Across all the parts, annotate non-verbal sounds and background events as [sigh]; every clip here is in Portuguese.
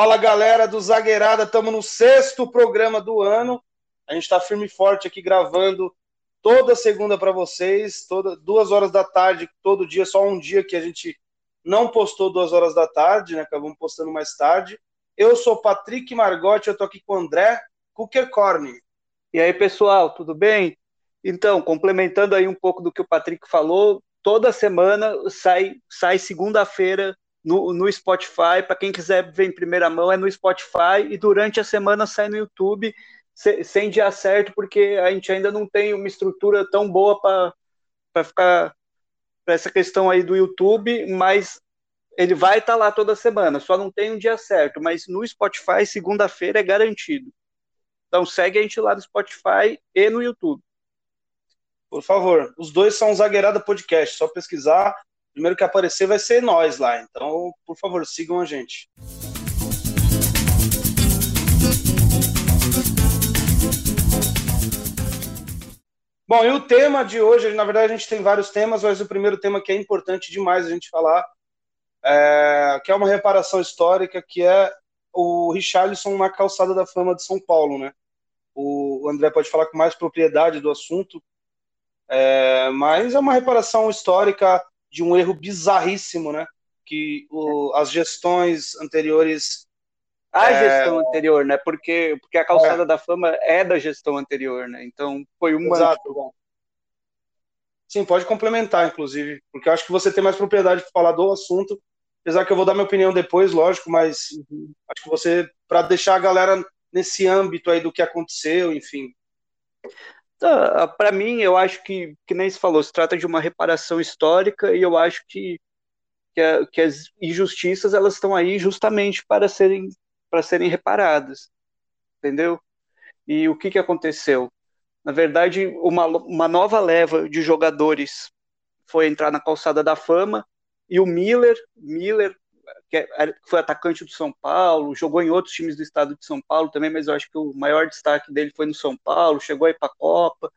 Fala galera do Zagueirada, estamos no sexto programa do ano. A gente está firme e forte aqui gravando toda segunda para vocês, toda duas horas da tarde, todo dia, só um dia que a gente não postou duas horas da tarde, né? Acabamos postando mais tarde. Eu sou Patrick Margotti, eu tô aqui com o André Kukerkorn. E aí, pessoal, tudo bem? Então, complementando aí um pouco do que o Patrick falou, toda semana sai, sai segunda-feira no, no Spotify. Para quem quiser ver em primeira mão, é no Spotify. E durante a semana sai no YouTube, se, sem dia certo, porque a gente ainda não tem uma estrutura tão boa para ficar para essa questão aí do YouTube, mas ele vai estar tá lá toda semana, só não tem um dia certo, mas no Spotify, segunda-feira é garantido. Então segue a gente lá no Spotify e no YouTube. Por favor, os dois são Zagueirada Podcast, só pesquisar. Primeiro que aparecer vai ser nós lá. Então, por favor, sigam a gente. Bom, e o tema de hoje, na verdade, a gente tem vários temas, mas o primeiro tema que é importante demais a gente falar, é, que é uma reparação histórica, que é o Richarlison na calçada da fama de São Paulo, né? O André pode falar com mais propriedade do assunto, é, mas é uma reparação histórica de um erro bizarríssimo, né? Que o, as gestões anteriores. A é... gestão anterior, né? Porque, porque a calçada é. da fama é da gestão anterior, né? Então foi uma. Exato. Sim, pode complementar, inclusive, porque eu acho que você tem mais propriedade para falar do assunto, apesar que eu vou dar minha opinião depois, lógico, mas uhum. acho que você, para deixar a galera nesse âmbito aí do que aconteceu, enfim. Tá, para mim, eu acho que, que nem se falou, se trata de uma reparação histórica e eu acho que, que, a, que as injustiças elas estão aí justamente para serem, para serem reparadas, entendeu? E o que, que aconteceu? Na verdade, uma, uma nova leva de jogadores foi entrar na calçada da fama e o Miller, Miller que foi atacante do São Paulo, jogou em outros times do estado de São Paulo também, mas eu acho que o maior destaque dele foi no São Paulo, chegou aí para a Copa.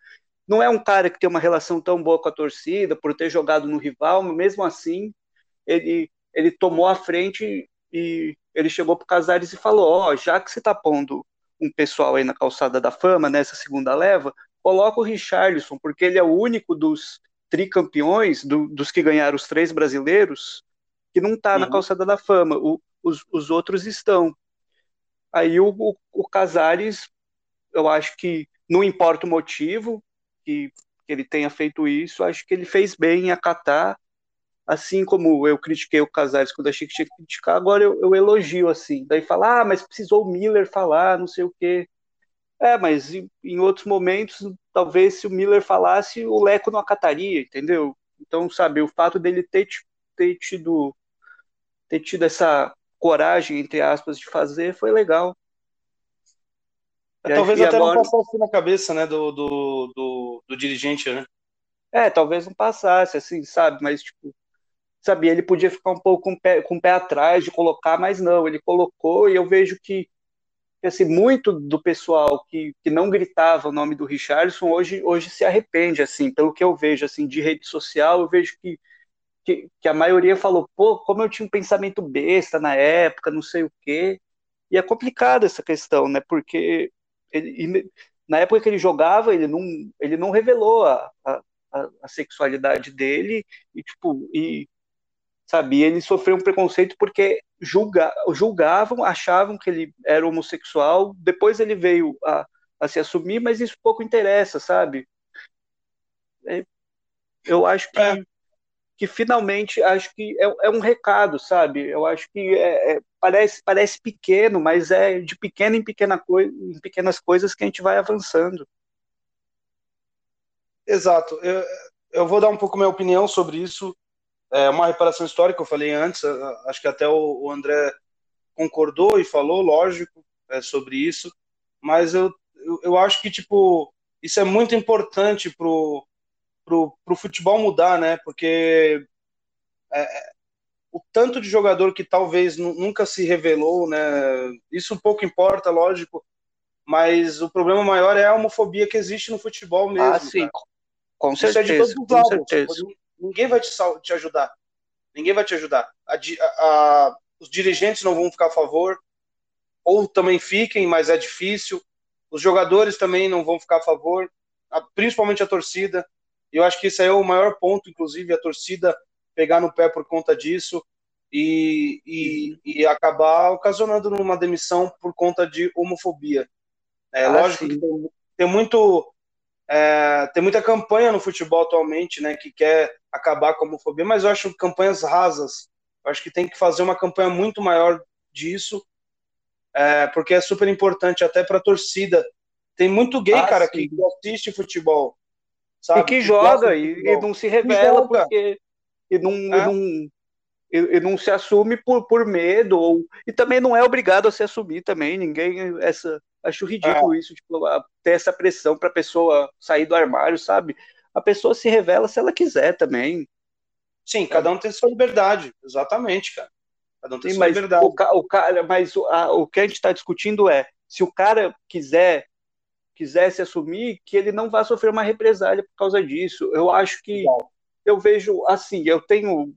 Não é um cara que tem uma relação tão boa com a torcida por ter jogado no rival, mas mesmo assim ele, ele tomou a frente e ele chegou para Casares e falou: Ó, oh, já que você está pondo um pessoal aí na calçada da fama, nessa segunda leva, coloca o Richarlison, porque ele é o único dos tricampeões, do, dos que ganharam os três brasileiros, que não está uhum. na calçada da fama, o, os, os outros estão. Aí o, o, o, Casares, eu acho que não importa o motivo que, que ele tenha feito isso, acho que ele fez bem em acatar, assim como eu critiquei o Casares quando achei que tinha que criticar, agora eu, eu elogio assim. Daí fala, ah, mas precisou o Miller falar, não sei o quê. É, mas em, em outros momentos, talvez se o Miller falasse, o Leco não acataria, entendeu? Então, sabe, o fato dele ter, ter tido ter tido essa coragem, entre aspas, de fazer, foi legal. É, talvez até agora... não passasse na cabeça, né, do, do, do, do, dirigente, né? É, talvez não passasse, assim, sabe, mas, tipo, sabia, ele podia ficar um pouco com o pé, com o pé atrás de colocar, mas não, ele colocou e eu vejo que, assim, muito do pessoal que, que não gritava o nome do Richardson hoje, hoje se arrepende, assim, pelo que eu vejo, assim, de rede social, eu vejo que que, que a maioria falou, pô, como eu tinha um pensamento besta na época, não sei o quê. E é complicado essa questão, né? Porque ele, na época que ele jogava, ele não, ele não revelou a, a, a sexualidade dele e, tipo, e, sabe, ele sofreu um preconceito porque julga, julgavam, achavam que ele era homossexual, depois ele veio a, a se assumir, mas isso pouco interessa, sabe? É, eu acho que é que finalmente acho que é, é um recado, sabe? Eu acho que é, é, parece, parece pequeno, mas é de pequena em, pequena coi em pequenas coisas que a gente vai avançando. Exato. Eu, eu vou dar um pouco minha opinião sobre isso. É uma reparação histórica, eu falei antes, acho que até o, o André concordou e falou, lógico, é, sobre isso, mas eu, eu, eu acho que, tipo, isso é muito importante pro pro, pro futebol mudar, né? Porque é, é, o tanto de jogador que talvez nunca se revelou, né? Isso pouco importa, lógico, mas o problema maior é a homofobia que existe no futebol mesmo. Ah, sim, cara. com certeza. Isso é de todos os lados. Tipo, ninguém vai te, te ajudar. Ninguém vai te ajudar. A, a, a, os dirigentes não vão ficar a favor, ou também fiquem, mas é difícil. Os jogadores também não vão ficar a favor, principalmente a torcida. E eu acho que isso aí é o maior ponto, inclusive, a torcida pegar no pé por conta disso e, e, e acabar ocasionando uma demissão por conta de homofobia. É ah, lógico sim. que tem, tem muito é, tem muita campanha no futebol atualmente, né, que quer acabar com a homofobia, mas eu acho campanhas rasas. Eu acho que tem que fazer uma campanha muito maior disso, é, porque é super importante até para a torcida. Tem muito gay, ah, cara, sim. que assiste futebol, sabe? E que, que joga e, e, não se revela porque e não, é. e não e, não se assume por, por medo ou e também não é obrigado a se assumir também. Ninguém essa Acho ridículo é. isso, tipo, ter essa pressão para a pessoa sair do armário, sabe? A pessoa se revela se ela quiser também. Sim, cada um tem sua liberdade, exatamente, cara. Cada um tem Sim, sua mas liberdade. O, o cara, mas o, a, o que a gente está discutindo é se o cara quiser quiser se assumir, que ele não vá sofrer uma represália por causa disso. Eu acho que eu vejo assim, eu tenho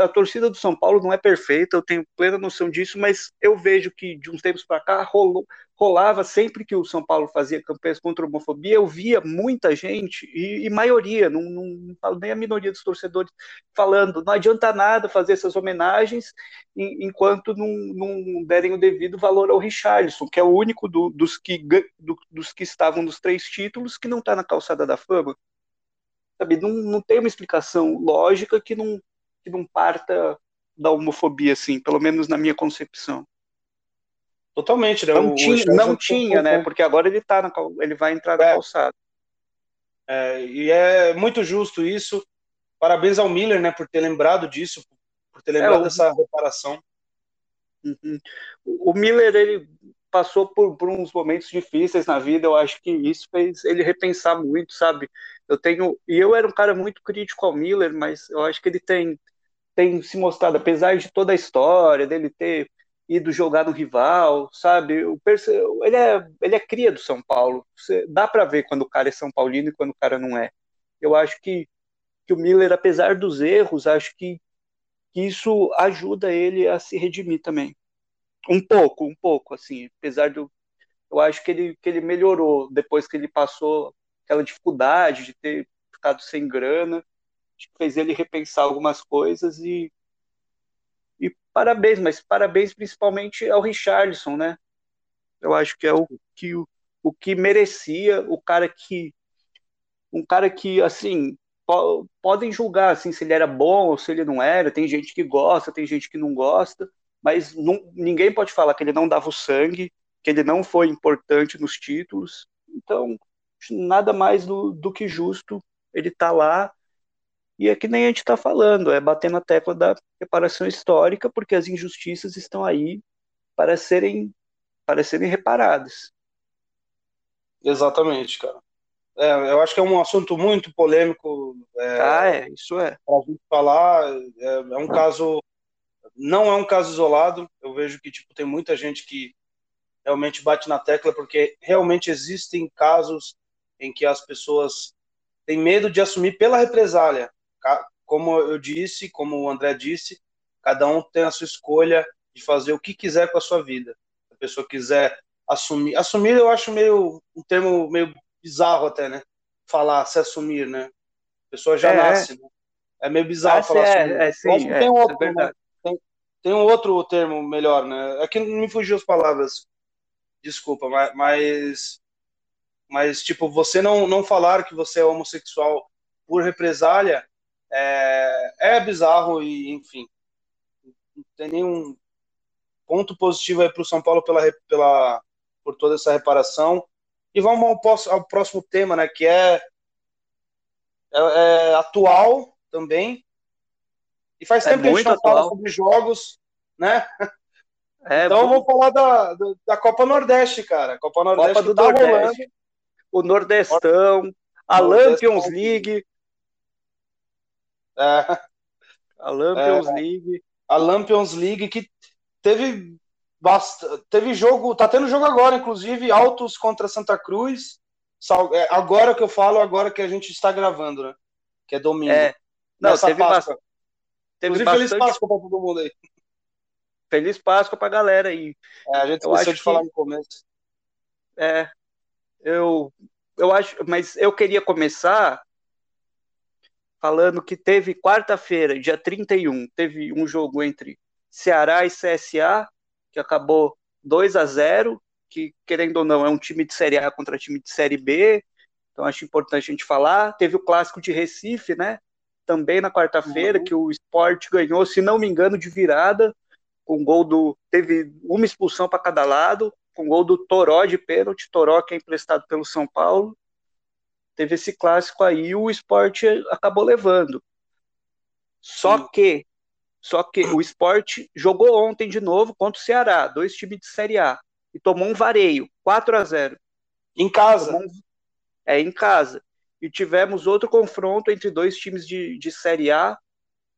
a torcida do São Paulo não é perfeita, eu tenho plena noção disso, mas eu vejo que de uns tempos para cá rolou, rolava sempre que o São Paulo fazia campanhas contra a homofobia, eu via muita gente, e, e maioria, não, não, nem a minoria dos torcedores, falando: não adianta nada fazer essas homenagens enquanto não, não derem o devido valor ao Richarlison, que é o único do, dos, que, do, dos que estavam nos três títulos que não está na calçada da fama. Sabe, não, não tem uma explicação lógica que não que não parta da homofobia, assim, pelo menos na minha concepção. Totalmente, né? Não o, tinha, não tinha né? Porque agora ele tá na, ele vai entrar na é. calçada. É, e é muito justo isso. Parabéns ao Miller, né, por ter lembrado disso, por ter lembrado é, o... dessa reparação. Uhum. O Miller, ele passou por, por uns momentos difíceis na vida, eu acho que isso fez ele repensar muito, sabe? Eu tenho, e eu era um cara muito crítico ao Miller, mas eu acho que ele tem tem se mostrado, apesar de toda a história dele ter ido jogar no rival, sabe? Perce... Ele, é, ele é cria do São Paulo. Você... Dá para ver quando o cara é São Paulino e quando o cara não é. Eu acho que, que o Miller, apesar dos erros, acho que, que isso ajuda ele a se redimir também. Um pouco, um pouco, assim. Apesar do. Eu acho que ele, que ele melhorou depois que ele passou aquela dificuldade de ter ficado sem grana fez ele repensar algumas coisas e e parabéns, mas parabéns principalmente ao Richardson, né? Eu acho que é o que o, o que merecia, o cara que um cara que assim po, podem julgar assim se ele era bom ou se ele não era. Tem gente que gosta, tem gente que não gosta, mas não, ninguém pode falar que ele não dava o sangue, que ele não foi importante nos títulos. Então nada mais do, do que justo ele tá lá e é que nem a gente está falando, é bater na tecla da reparação histórica, porque as injustiças estão aí para serem, para serem reparadas. Exatamente, cara. É, eu acho que é um assunto muito polêmico. É, ah, é, isso é. Para a gente falar, é, é, um caso, não é um caso isolado. Eu vejo que tipo tem muita gente que realmente bate na tecla porque realmente existem casos em que as pessoas têm medo de assumir pela represália como eu disse, como o André disse, cada um tem a sua escolha de fazer o que quiser com a sua vida. Se a pessoa quiser assumir, assumir eu acho meio um termo meio bizarro até, né? Falar se assumir, né? A pessoa já é, nasce, né? É meio bizarro falar é, assumir. É, sim, tem um outro, é né? tem, tem, um outro termo melhor, né? Aqui é não me fugiu as palavras. Desculpa, mas, mas mas tipo, você não não falar que você é homossexual por represália é, é bizarro e, enfim, não tem nenhum ponto positivo aí para o São Paulo pela, pela, por toda essa reparação. E vamos ao, ao próximo tema, né, que é, é, é atual também. E faz é tempo que a gente não atual. fala sobre jogos, né? É, então vamos falar da, da Copa Nordeste, cara. Copa Nordeste Copa do tá Nordeste. Rolando. O Nordestão, a Nordestão. Lampions League, é. A Lampions é, League. A Lampions League que teve bastante, teve jogo, tá tendo jogo agora, inclusive, Altos contra Santa Cruz. É, agora que eu falo, agora que a gente está gravando, né? Que é domingo. É. Não, teve, Páscoa. teve inclusive, bastante... feliz Páscoa para todo mundo aí. Feliz Páscoa pra galera aí. É, a gente esqueceu de falar no começo. É, eu, eu acho, mas eu queria começar falando que teve quarta-feira, dia 31, teve um jogo entre Ceará e CSA, que acabou 2 a 0 que, querendo ou não, é um time de Série A contra time de Série B, então acho importante a gente falar. Teve o clássico de Recife, né? Também na quarta-feira, uhum. que o Sport ganhou, se não me engano, de virada, com gol do. Teve uma expulsão para cada lado, com gol do Toró de pênalti, Toró que é emprestado pelo São Paulo. Teve esse clássico aí, o Sport acabou levando. Só Sim. que só que o esporte jogou ontem de novo contra o Ceará, dois times de Série A, e tomou um vareio, 4 a 0 Em casa? Um... É, em casa. E tivemos outro confronto entre dois times de, de Série A,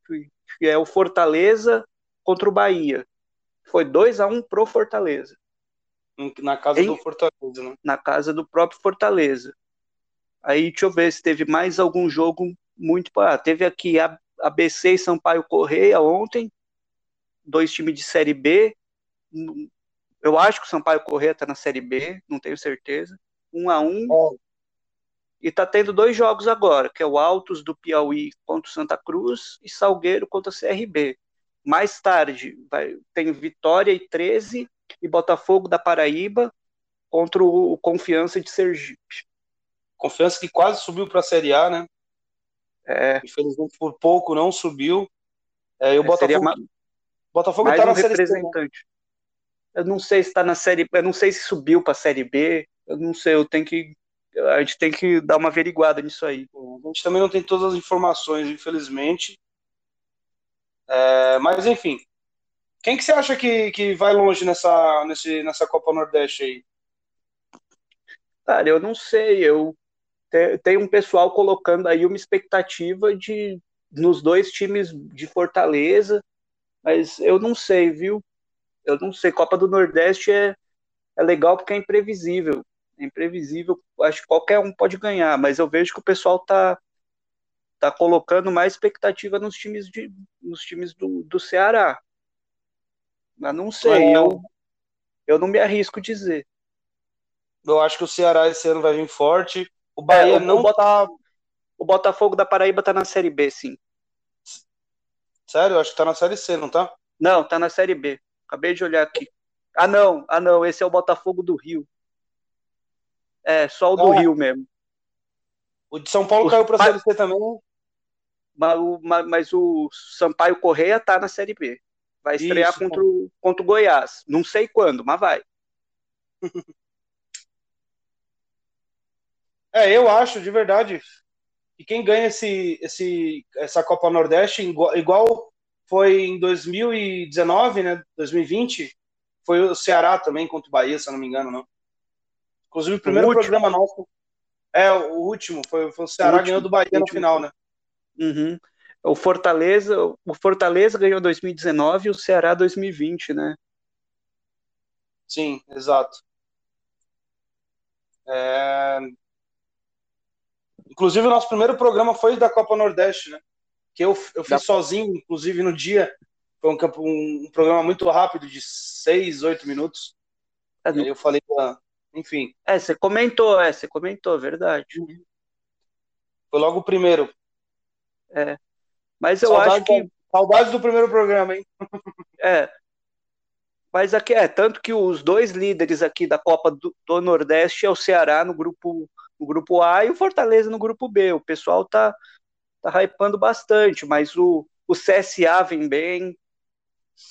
que é o Fortaleza contra o Bahia. Foi 2 a 1 pro Fortaleza. Na casa em... do Fortaleza, né? Na casa do próprio Fortaleza. Aí, deixa eu ver se teve mais algum jogo muito. Ah, teve aqui a ABC e Sampaio Correia ontem, dois times de Série B. Eu acho que o Sampaio Correia está na Série B, não tenho certeza. Um a um. Oh. E está tendo dois jogos agora, que é o Altos do Piauí contra o Santa Cruz e Salgueiro contra o CRB. Mais tarde vai, tem Vitória e 13 e Botafogo da Paraíba contra o Confiança de Sergipe. Confiança que quase subiu para a Série A, né? É. Infelizmente, por pouco não subiu. É, e o é, Botafogo, ma... Botafogo mais tá um na representante. Série C, né? Eu não sei se está na série, eu não sei se subiu para a série B. Eu não sei, eu tenho que a gente tem que dar uma averiguada nisso aí. A gente também não tem todas as informações, infelizmente. É, mas enfim, quem que você acha que, que vai longe nessa, nesse, nessa Copa Nordeste aí? Cara, eu não sei. Eu tem um pessoal colocando aí uma expectativa de nos dois times de Fortaleza, mas eu não sei, viu? Eu não sei. Copa do Nordeste é, é legal porque é imprevisível. É imprevisível, acho que qualquer um pode ganhar, mas eu vejo que o pessoal tá tá colocando mais expectativa nos times de nos times do, do Ceará. Mas não sei, é. eu eu não me arrisco dizer. Eu acho que o Ceará esse ano vai vir forte. O Bahia é, o, não o Bota... O Botafogo da Paraíba tá na Série B, sim. Sério? Eu acho que tá na Série C, não tá? Não, tá na Série B. Acabei de olhar aqui. Ah, não. Ah, não. Esse é o Botafogo do Rio. É, só o do Rio mesmo. O de São Paulo o caiu pra Série C também. Mas o, mas o Sampaio Correia tá na Série B. Vai estrear Isso, contra, o, contra o Goiás. Não sei quando, mas vai. [laughs] É, eu acho, de verdade, que quem ganha esse, esse, essa Copa Nordeste, igual, igual foi em 2019, né, 2020, foi o Ceará também contra o Bahia, se eu não me engano, não. Inclusive, o primeiro o programa nosso, é, o último, foi, foi o Ceará o ganhou do Bahia no final, né? Uhum. O Fortaleza, o Fortaleza ganhou 2019 e o Ceará 2020, né? Sim, exato. É, Inclusive, o nosso primeiro programa foi da Copa Nordeste, né? Que eu, eu fiz da... sozinho, inclusive no dia. Foi um, um, um, programa muito rápido, de seis, oito minutos. É, e aí eu falei, ah, enfim. É, você comentou, é, você comentou, verdade. Uhum. Foi logo o primeiro. É. Mas eu Saudade acho que. Saudades do primeiro programa, hein? [laughs] É. Mas aqui é, tanto que os dois líderes aqui da Copa do, do Nordeste é o Ceará no grupo no grupo A e o Fortaleza no grupo B. O pessoal tá, tá hypando bastante, mas o, o CSA vem bem,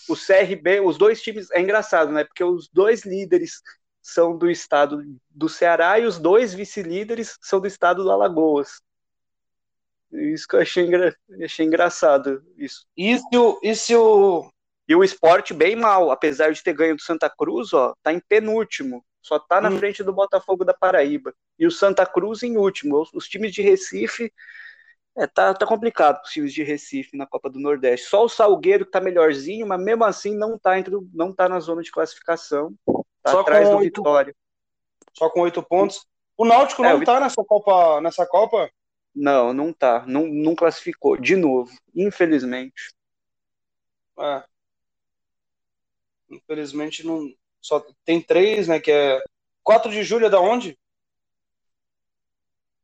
o CRB, os dois times, é engraçado, né? Porque os dois líderes são do estado do Ceará e os dois vice-líderes são do estado do Alagoas. Isso que eu achei, engra... achei engraçado. Isso. E se o, e se o... E o esporte bem mal, apesar de ter ganho do Santa Cruz, ó, tá em penúltimo. Só tá na hum. frente do Botafogo da Paraíba. E o Santa Cruz em último. Os, os times de Recife. É, tá, tá complicado os times de Recife na Copa do Nordeste. Só o Salgueiro que tá melhorzinho, mas mesmo assim não tá, entre, não tá na zona de classificação. Tá Só atrás do oito, Vitória. Só com oito pontos. O Náutico é, não tá nessa Copa, nessa Copa? Não, não tá. Não, não classificou. De novo, infelizmente. É. Infelizmente não só tem três, né? Que é 4 de julho é da onde?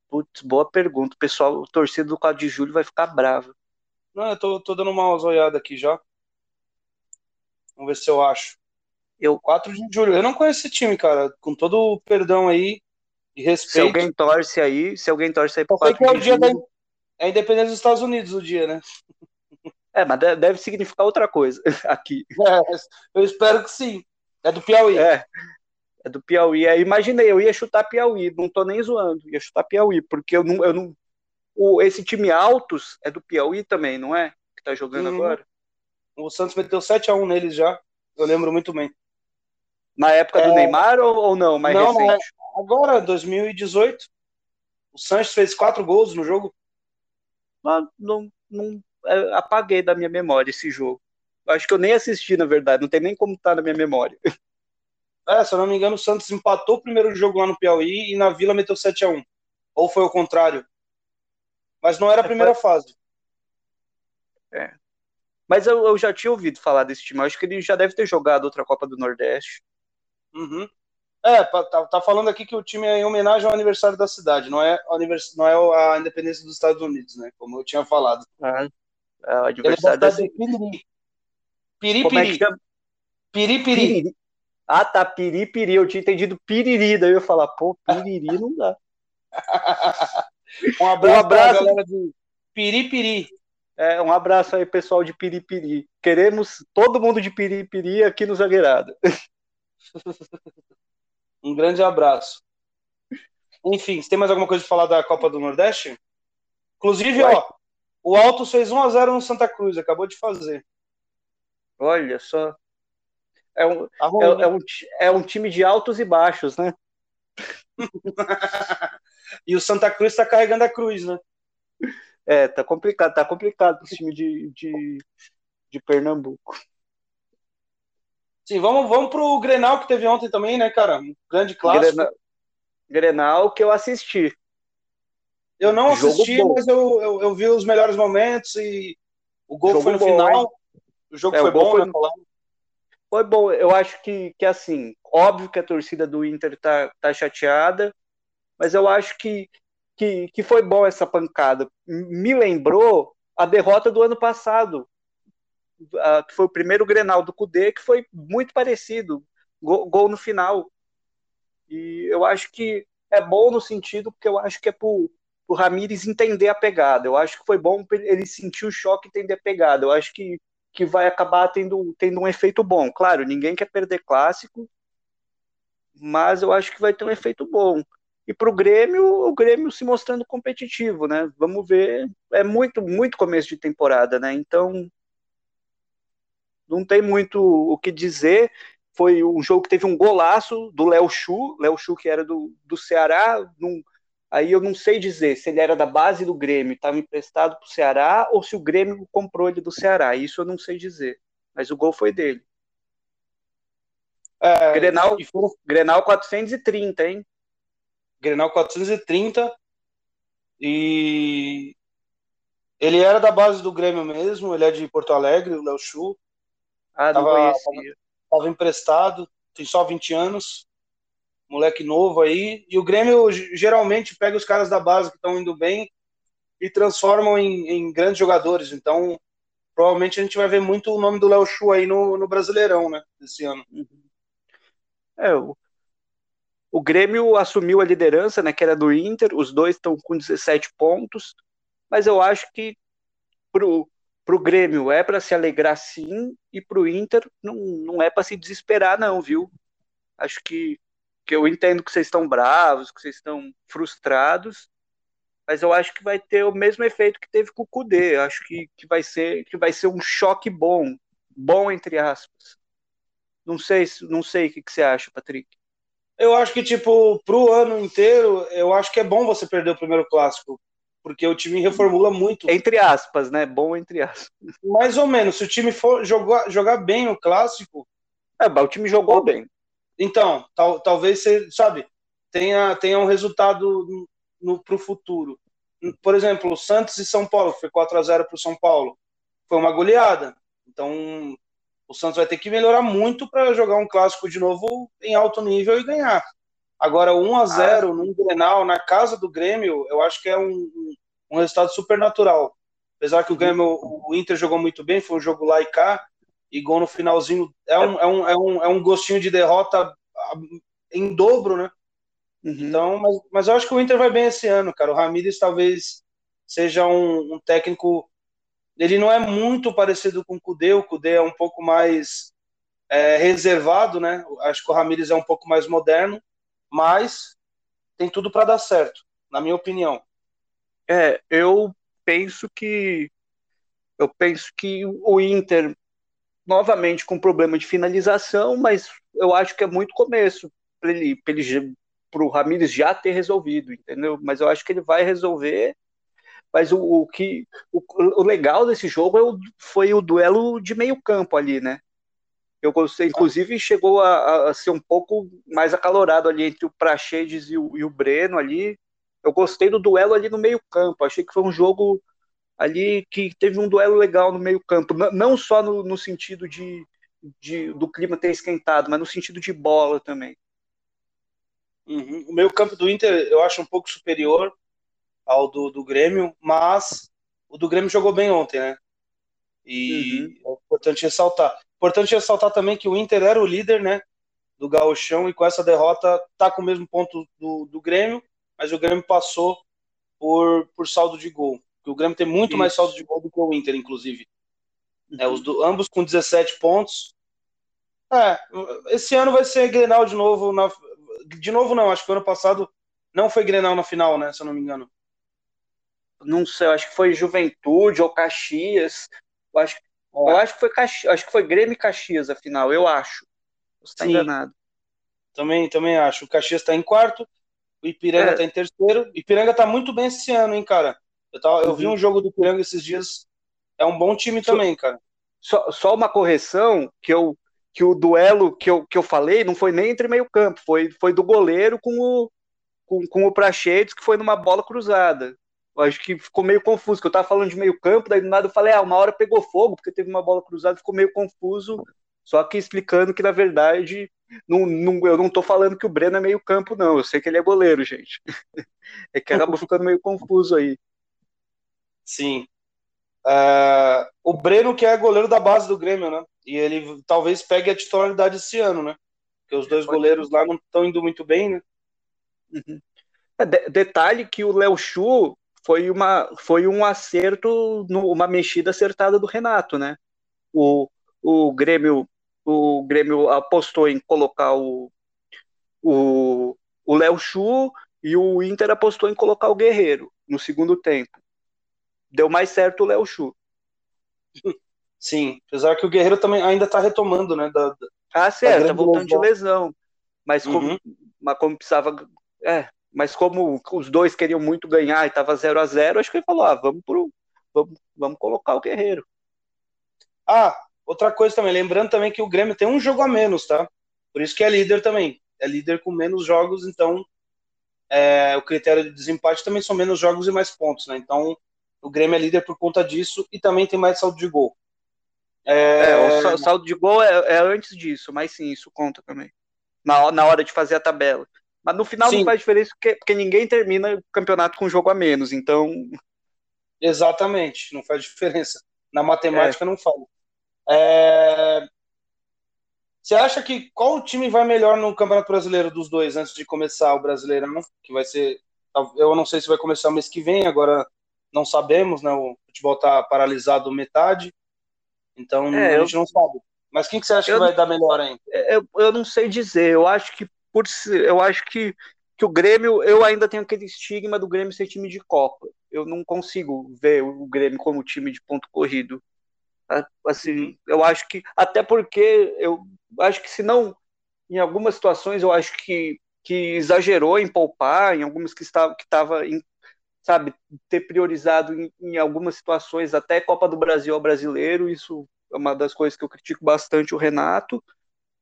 Putz, boa pergunta. O pessoal, o torcedor do 4 de julho vai ficar bravo. Não, eu tô, tô dando uma olhada aqui já. Vamos ver se eu acho. Eu 4 de julho. Eu não conheço esse time, cara. Com todo o perdão aí e respeito. Se alguém torce aí, se alguém torce aí pro 4 é o dia da é a independência dos Estados Unidos o dia, né? É, mas deve significar outra coisa [laughs] aqui. É, eu espero que sim. É do Piauí. É, é do Piauí. Aí imaginei, eu ia chutar Piauí, não tô nem zoando, ia chutar Piauí, porque eu não. Eu não o, esse time Altos é do Piauí também, não é? Que tá jogando uhum. agora. O Santos meteu 7x1 neles já, eu lembro muito bem. Na época é... do Neymar ou, ou não? Mais não, recente? Não, agora, 2018. O Santos fez quatro gols no jogo. Não, não, não é, apaguei da minha memória esse jogo. Acho que eu nem assisti, na verdade, não tem nem como estar tá na minha memória. É, se eu não me engano, o Santos empatou o primeiro jogo lá no Piauí e na Vila meteu 7x1. Ou foi o contrário? Mas não era a é, primeira é, fase. É. Mas eu, eu, já tinha ouvido falar desse time. acho que ele já deve ter jogado outra Copa do Nordeste. Uhum. É, tá, tá, falando aqui que o time é em homenagem ao aniversário da cidade, não é, não é a independência dos Estados Unidos, né? Como eu tinha falado. Ah, é o aniversário da cidade. Piripiri. Piripiri. É Piripiri. Ah, tá, piripiri. Eu tinha entendido piriri, daí eu ia falar, pô, piriri não dá. [laughs] um abraço, um abraço galera de Piripiri. É, um abraço aí, pessoal de Piripiri. Queremos todo mundo de Piripiri aqui no Zagueirado. [laughs] um grande abraço. Enfim, você tem mais alguma coisa para falar da Copa do Nordeste? Inclusive, Ué. ó, o Altos fez 1x0 no Santa Cruz, acabou de fazer. Olha só. É um, tá é, é, um, é um time de altos e baixos, né? [laughs] e o Santa Cruz está carregando a cruz, né? É, tá complicado, tá complicado esse time de, de, de Pernambuco. Sim, vamos, vamos pro Grenal que teve ontem também, né, cara? Um grande clássico. Grenal, Grenal que eu assisti. Eu não assisti, mas eu, eu, eu, vi os melhores momentos e o gol jogo foi no bom, final. Hein? O jogo é, foi o bom, foi... né? Foi bom, eu acho que, que assim, óbvio que a torcida do Inter tá, tá chateada, mas eu acho que, que, que foi bom essa pancada. Me lembrou a derrota do ano passado, que foi o primeiro Grenal do Cudê, que foi muito parecido, gol, gol no final. E eu acho que é bom no sentido, porque eu acho que é pro, pro Ramires entender a pegada. Eu acho que foi bom ele sentir o choque e entender a pegada. Eu acho que que vai acabar tendo, tendo um efeito bom. Claro, ninguém quer perder clássico, mas eu acho que vai ter um efeito bom. E para o Grêmio, o Grêmio se mostrando competitivo, né? Vamos ver. É muito, muito começo de temporada, né? Então, não tem muito o que dizer. Foi um jogo que teve um golaço do Léo Chu, Léo Chu que era do, do Ceará, num, Aí eu não sei dizer se ele era da base do Grêmio, estava emprestado para o Ceará, ou se o Grêmio comprou ele do Ceará. Isso eu não sei dizer. Mas o gol foi dele. É, Grenal, for... Grenal 430, hein? Grenal 430. E ele era da base do Grêmio mesmo, ele é de Porto Alegre, o Léo Chu. Ah, não tava, conhecia. Tava emprestado, tem só 20 anos moleque novo aí. E o Grêmio geralmente pega os caras da base que estão indo bem e transformam em, em, grandes jogadores. Então, provavelmente a gente vai ver muito o nome do Léo Chu aí no, no Brasileirão, né, esse ano. Uhum. É, o, o Grêmio assumiu a liderança, né, que era do Inter, os dois estão com 17 pontos, mas eu acho que pro, pro Grêmio é para se alegrar sim, e pro Inter não, não é para se desesperar não, viu? Acho que que eu entendo que vocês estão bravos, que vocês estão frustrados, mas eu acho que vai ter o mesmo efeito que teve com o Kudê. Eu acho que, que, vai ser, que vai ser um choque bom, bom entre aspas. Não sei, não sei o que, que você acha, Patrick. Eu acho que, tipo, pro ano inteiro, eu acho que é bom você perder o primeiro clássico, porque o time reformula muito. Entre aspas, né? Bom entre aspas. Mais ou menos. Se o time for jogar, jogar bem o clássico. É, o time jogou bem. Então, tal, talvez você, sabe, tenha, tenha um resultado para o futuro. Por exemplo, Santos e São Paulo, que foi 4 a 0 para o São Paulo, foi uma goleada. Então, O Santos vai ter que melhorar muito para jogar um clássico de novo em alto nível e ganhar. Agora, 1 a 0 ah. num Grenal, na casa do Grêmio, eu acho que é um, um resultado super natural. Apesar que o Grêmio, o Inter jogou muito bem, foi um jogo lá e cá, e gol no finalzinho. É um, é um, é um, é um gostinho de derrota em dobro, né? Uhum. Então, mas, mas eu acho que o Inter vai bem esse ano, cara. O Ramires talvez seja um, um técnico. Ele não é muito parecido com o Cudê, o Cudê é um pouco mais é, reservado, né? Acho que o Ramires é um pouco mais moderno, mas tem tudo para dar certo, na minha opinião. É, eu penso que eu penso que o Inter novamente com problema de finalização, mas eu acho que é muito começo para ele, pra Ramires já ter resolvido, entendeu? Mas eu acho que ele vai resolver. Mas o, o que o, o, legal desse jogo é o, foi o duelo de meio campo ali, né? Eu gostei, inclusive chegou a, a, ser um pouco mais acalorado ali entre o Praxedes e o, e o Breno ali. Eu gostei do duelo ali no meio campo. Achei que foi um jogo ali que teve um duelo legal no meio campo, não só no, no sentido de, de, do clima ter esquentado, mas no sentido de bola também. Uhum. O meio campo do Inter eu acho um pouco superior ao do, do Grêmio, mas o do Grêmio jogou bem ontem, né? E uhum. é importante ressaltar. Importante ressaltar também que o Inter era o líder, né? Do Gauchão e com essa derrota tá com o mesmo ponto do, do Grêmio, mas o Grêmio passou por, por saldo de gol. O Grêmio tem muito Isso. mais saldo de gol do que o Inter, inclusive. É, uhum. É, os do, ambos com 17 pontos. É, esse ano vai ser Grenal de novo. Na, de novo, não, acho que o ano passado não foi Grenal na final, né? Se eu não me engano. Não sei, acho que foi Juventude ou Caxias. Eu acho, é. eu acho que foi Caxias, acho que foi Grêmio e Caxias a final, eu acho. Você está enganado. Também, também acho. O Caxias está em quarto, o Ipiranga está é. em terceiro. Ipiranga está muito bem esse ano, hein, cara? Eu, tava, eu vi uhum. um jogo do Ipiranga esses dias. É um bom time também, cara. Só, só uma correção que eu que o duelo que eu, que eu falei não foi nem entre meio campo, foi, foi do goleiro com o, com, com o Prachedes, que foi numa bola cruzada. Eu acho que ficou meio confuso, que eu tava falando de meio campo, daí do nada eu falei, ah, uma hora pegou fogo, porque teve uma bola cruzada, ficou meio confuso, só que explicando que, na verdade, não, não, eu não tô falando que o Breno é meio campo, não, eu sei que ele é goleiro, gente. [laughs] É que acabou ficando meio confuso aí. Sim. Uh, o Breno, que é goleiro da base do Grêmio, né? E ele talvez pegue a titularidade esse ano, né? Porque os dois goleiros lá não estão indo muito bem, né? Uhum. É, de detalhe que o Léo Chu foi, uma, foi um acerto, no, uma mexida acertada do Renato, né? O, o Grêmio o Grêmio apostou em colocar o o, o Léo Chu e o Inter apostou em colocar o Guerreiro no segundo tempo. Deu mais certo o Léo Chu. Sim, apesar que o Guerreiro também ainda está retomando, né? Da, da ah, certo, tá voltando de lesão. Mas como, uhum. mas como precisava. É, mas como os dois queriam muito ganhar e estava 0 a 0 acho que ele falou: ah, vamos, pro, vamos, vamos colocar o Guerreiro. Ah, outra coisa também, lembrando também que o Grêmio tem um jogo a menos, tá? Por isso que é líder também. É líder com menos jogos, então é, o critério de desempate também são menos jogos e mais pontos, né? Então o Grêmio é líder por conta disso e também tem mais saldo de gol. É, é o saldo de gol é, é, antes disso, mas sim, isso conta também. Na, na hora de fazer a tabela. Mas no final sim. não faz diferença porque, porque ninguém termina o campeonato com um jogo a menos, então. Exatamente, não faz diferença. Na matemática é. não faz. É... Você acha que qual time vai melhor no Campeonato Brasileiro dos dois antes de começar o Brasileirão? Que vai ser. Eu não sei se vai começar o mês que vem, agora não sabemos, né? O futebol está paralisado metade. Então é, a gente eu, não sabe. Mas quem que você acha que vai dar melhor ainda? É, eu, eu não sei dizer. Eu acho que por eu acho que, que o Grêmio, eu ainda tenho aquele estigma do Grêmio ser time de Copa. Eu não consigo ver o Grêmio como time de ponto corrido. Assim, uhum. eu acho que até porque eu acho que se não em algumas situações eu acho que que exagerou em poupar, em algumas que estava que estava sabe, ter priorizado em, em, algumas situações até Copa do Brasil ao brasileiro, isso é uma das coisas que eu critico bastante o Renato,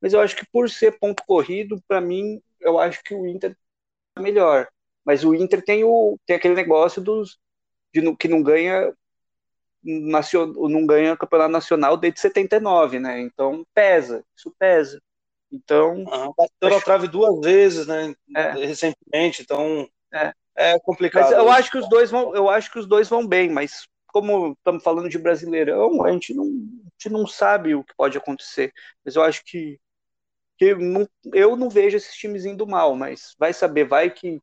mas eu acho que por ser ponto corrido, para mim, eu acho que o Inter é melhor. Mas o Inter tem, o, tem aquele negócio dos de, que não ganha não ganha campeonato nacional desde 79, né? Então pesa, isso pesa. Então. Uhum. Bateu acho... trave duas vezes, né? É. Recentemente, então. É. é complicado. Mas eu acho que os dois vão, eu acho que os dois vão bem, mas como estamos falando de brasileirão, a gente não, a gente não sabe o que pode acontecer. Mas eu acho que, que não, eu não vejo esses times indo mal, mas vai saber, vai que,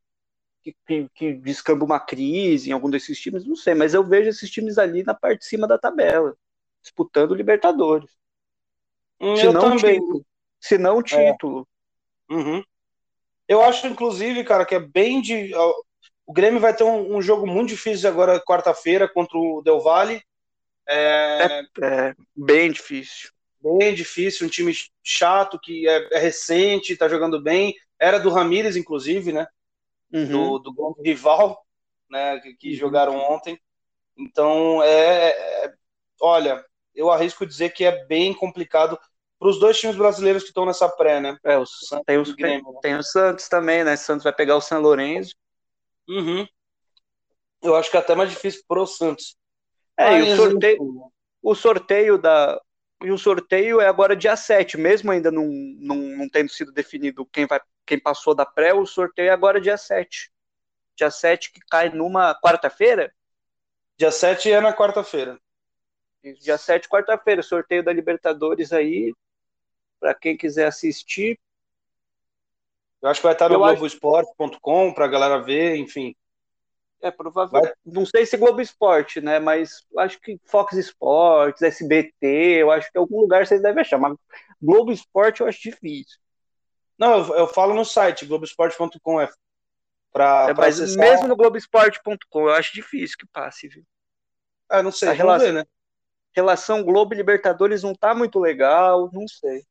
que, que descamba uma crise em algum desses times, não sei, mas eu vejo esses times ali na parte de cima da tabela, disputando Libertadores. Hum, se não. Título, se não é. título. É. Uhum. Eu acho, inclusive, cara, que é bem de o Grêmio vai ter um, um jogo muito difícil agora, quarta-feira, contra o Del Valle. É... É, é, bem difícil. Bem difícil, um time chato, que é, é recente, tá jogando bem. Era do Ramires, inclusive, né? Uhum. Do, do grande rival, né? Que, que uhum. jogaram ontem. Então, é, é, Olha, eu arrisco dizer que é bem complicado para os dois times brasileiros que estão nessa pré, né? É, o, tem, o, Grêmio, tem, né? tem o Santos também, né? O Santos vai pegar o São Lourenço. Uhum. Eu acho que é até mais difícil pro Santos. É, e o sorteio, o sorteio da. E o sorteio é agora dia 7, mesmo ainda não, não, não tendo sido definido quem, vai, quem passou da pré, o sorteio é agora dia 7. Dia 7 que cai numa quarta-feira? Dia 7 é na quarta-feira. Dia 7, quarta-feira, sorteio da Libertadores aí, para quem quiser assistir, eu acho que vai estar no Globoesporte.com para a galera ver, enfim. É provável. Vai... Não sei se Globo Esporte, né? Mas acho que Fox Sports, SBT, eu acho que em algum lugar vocês devem achar. Mas Globo Esporte eu acho difícil. Não, eu, eu falo no site, Globoesporte.com é para é, mas acessar... mesmo no Globoesporte.com eu acho difícil que passe, viu? Ah, não sei, a relação, ver, né? Relação Globo e Libertadores não tá muito legal, não sei.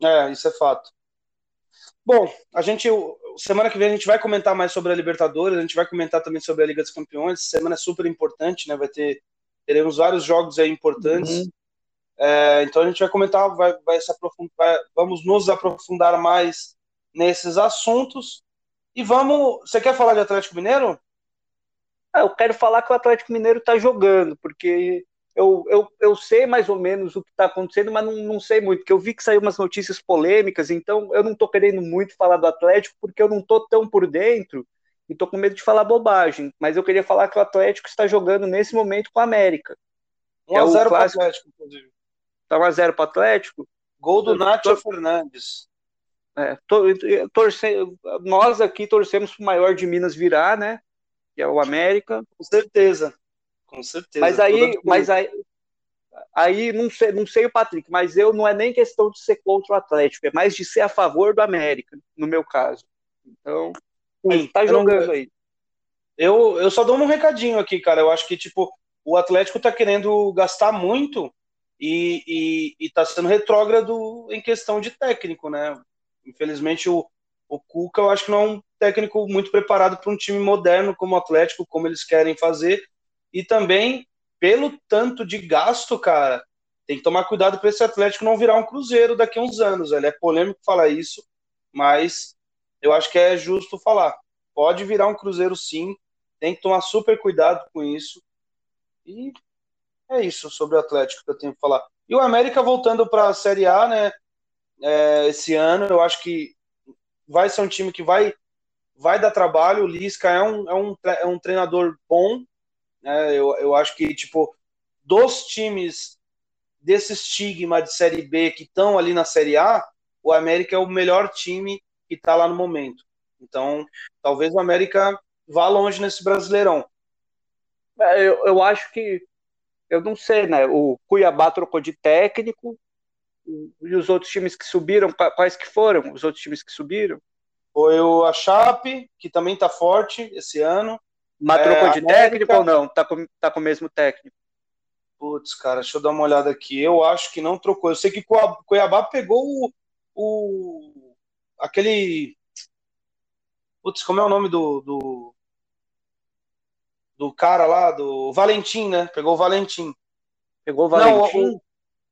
É, isso é fato. Bom, a gente semana que vem a gente vai comentar mais sobre a Libertadores, a gente vai comentar também sobre a Liga dos Campeões. Semana é super importante, né? Vai ter teremos vários jogos aí importantes. Uhum. É, então a gente vai comentar, vai, vai se aprofundar, vamos nos aprofundar mais nesses assuntos. E vamos. Você quer falar de Atlético Mineiro? Ah, eu quero falar que o Atlético Mineiro está jogando, porque eu, eu, eu sei mais ou menos o que está acontecendo, mas não, não sei muito, porque eu vi que saiu umas notícias polêmicas, então eu não estou querendo muito falar do Atlético, porque eu não estou tão por dentro e estou com medo de falar bobagem. Mas eu queria falar que o Atlético está jogando nesse momento com a América. 1x0 é para o Atlético, inclusive. Está 1x0 para o Atlético? Gol do Nacho Fernandes. É, torce, nós aqui torcemos para o maior de Minas virar, né? Que é o América. Com certeza. Com certeza. Mas aí, mas aí, aí não sei, não sei o Patrick, mas eu não é nem questão de ser contra o Atlético, é mais de ser a favor do América, no meu caso. Então, Sim, tá jogando aí. Eu, eu só dou um recadinho aqui, cara. Eu acho que, tipo, o Atlético tá querendo gastar muito e, e, e tá sendo retrógrado em questão de técnico, né? Infelizmente, o, o Cuca, eu acho que não é um técnico muito preparado para um time moderno como o Atlético, como eles querem fazer. E também, pelo tanto de gasto, cara, tem que tomar cuidado para esse Atlético não virar um Cruzeiro daqui a uns anos. Ele é polêmico falar isso, mas eu acho que é justo falar. Pode virar um Cruzeiro sim, tem que tomar super cuidado com isso. E é isso sobre o Atlético que eu tenho que falar. E o América voltando para a Série A, né? É, esse ano, eu acho que vai ser um time que vai vai dar trabalho. O Lisca é um, é um, é um treinador bom, né? Eu, eu acho que, tipo, dos times desse estigma de Série B que estão ali na Série A, o América é o melhor time que está lá no momento. Então, talvez o América vá longe nesse Brasileirão. É, eu, eu acho que, eu não sei, né? O Cuiabá trocou de técnico, e os outros times que subiram, quais que foram os outros times que subiram? Foi o a Chape, que também está forte esse ano. Mas é, trocou de América... técnico ou não? Tá com, tá com o mesmo técnico? Putz, cara, deixa eu dar uma olhada aqui. Eu acho que não trocou. Eu sei que Cuiabá pegou o. o aquele. Putz, como é o nome do, do. do cara lá? Do Valentim, né? Pegou o Valentim. Pegou o Valentim? Não, o,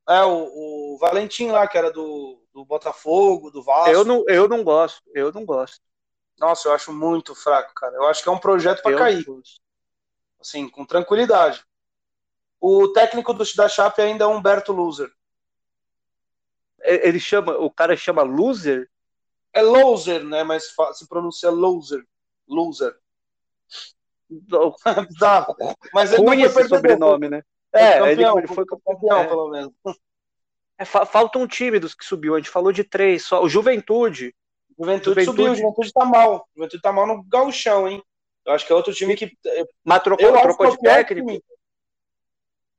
é, o, o Valentim lá, que era do, do Botafogo, do Vasco. Eu não, eu não gosto. Eu não gosto. Nossa, eu acho muito fraco, cara. Eu acho que é um projeto para cair. Assim, com tranquilidade. O técnico do, da Chape ainda é Humberto Loser. Ele chama, o cara chama Loser? É Loser, né? Mas se pronuncia Loser. Loser. Dá. [laughs] Mas ele Ruim não foi esse sobrenome, né? É, campeão, ele, foi campeão, é. pelo menos. É, falta um time dos que subiu. A gente falou de três só. O Juventude. Juventude, Juventude subiu, o Juventude tá mal. O Juventude tá mal no gauchão, hein? Eu acho que é outro time que. Mas trocou, eu trocou de é técnico? Time.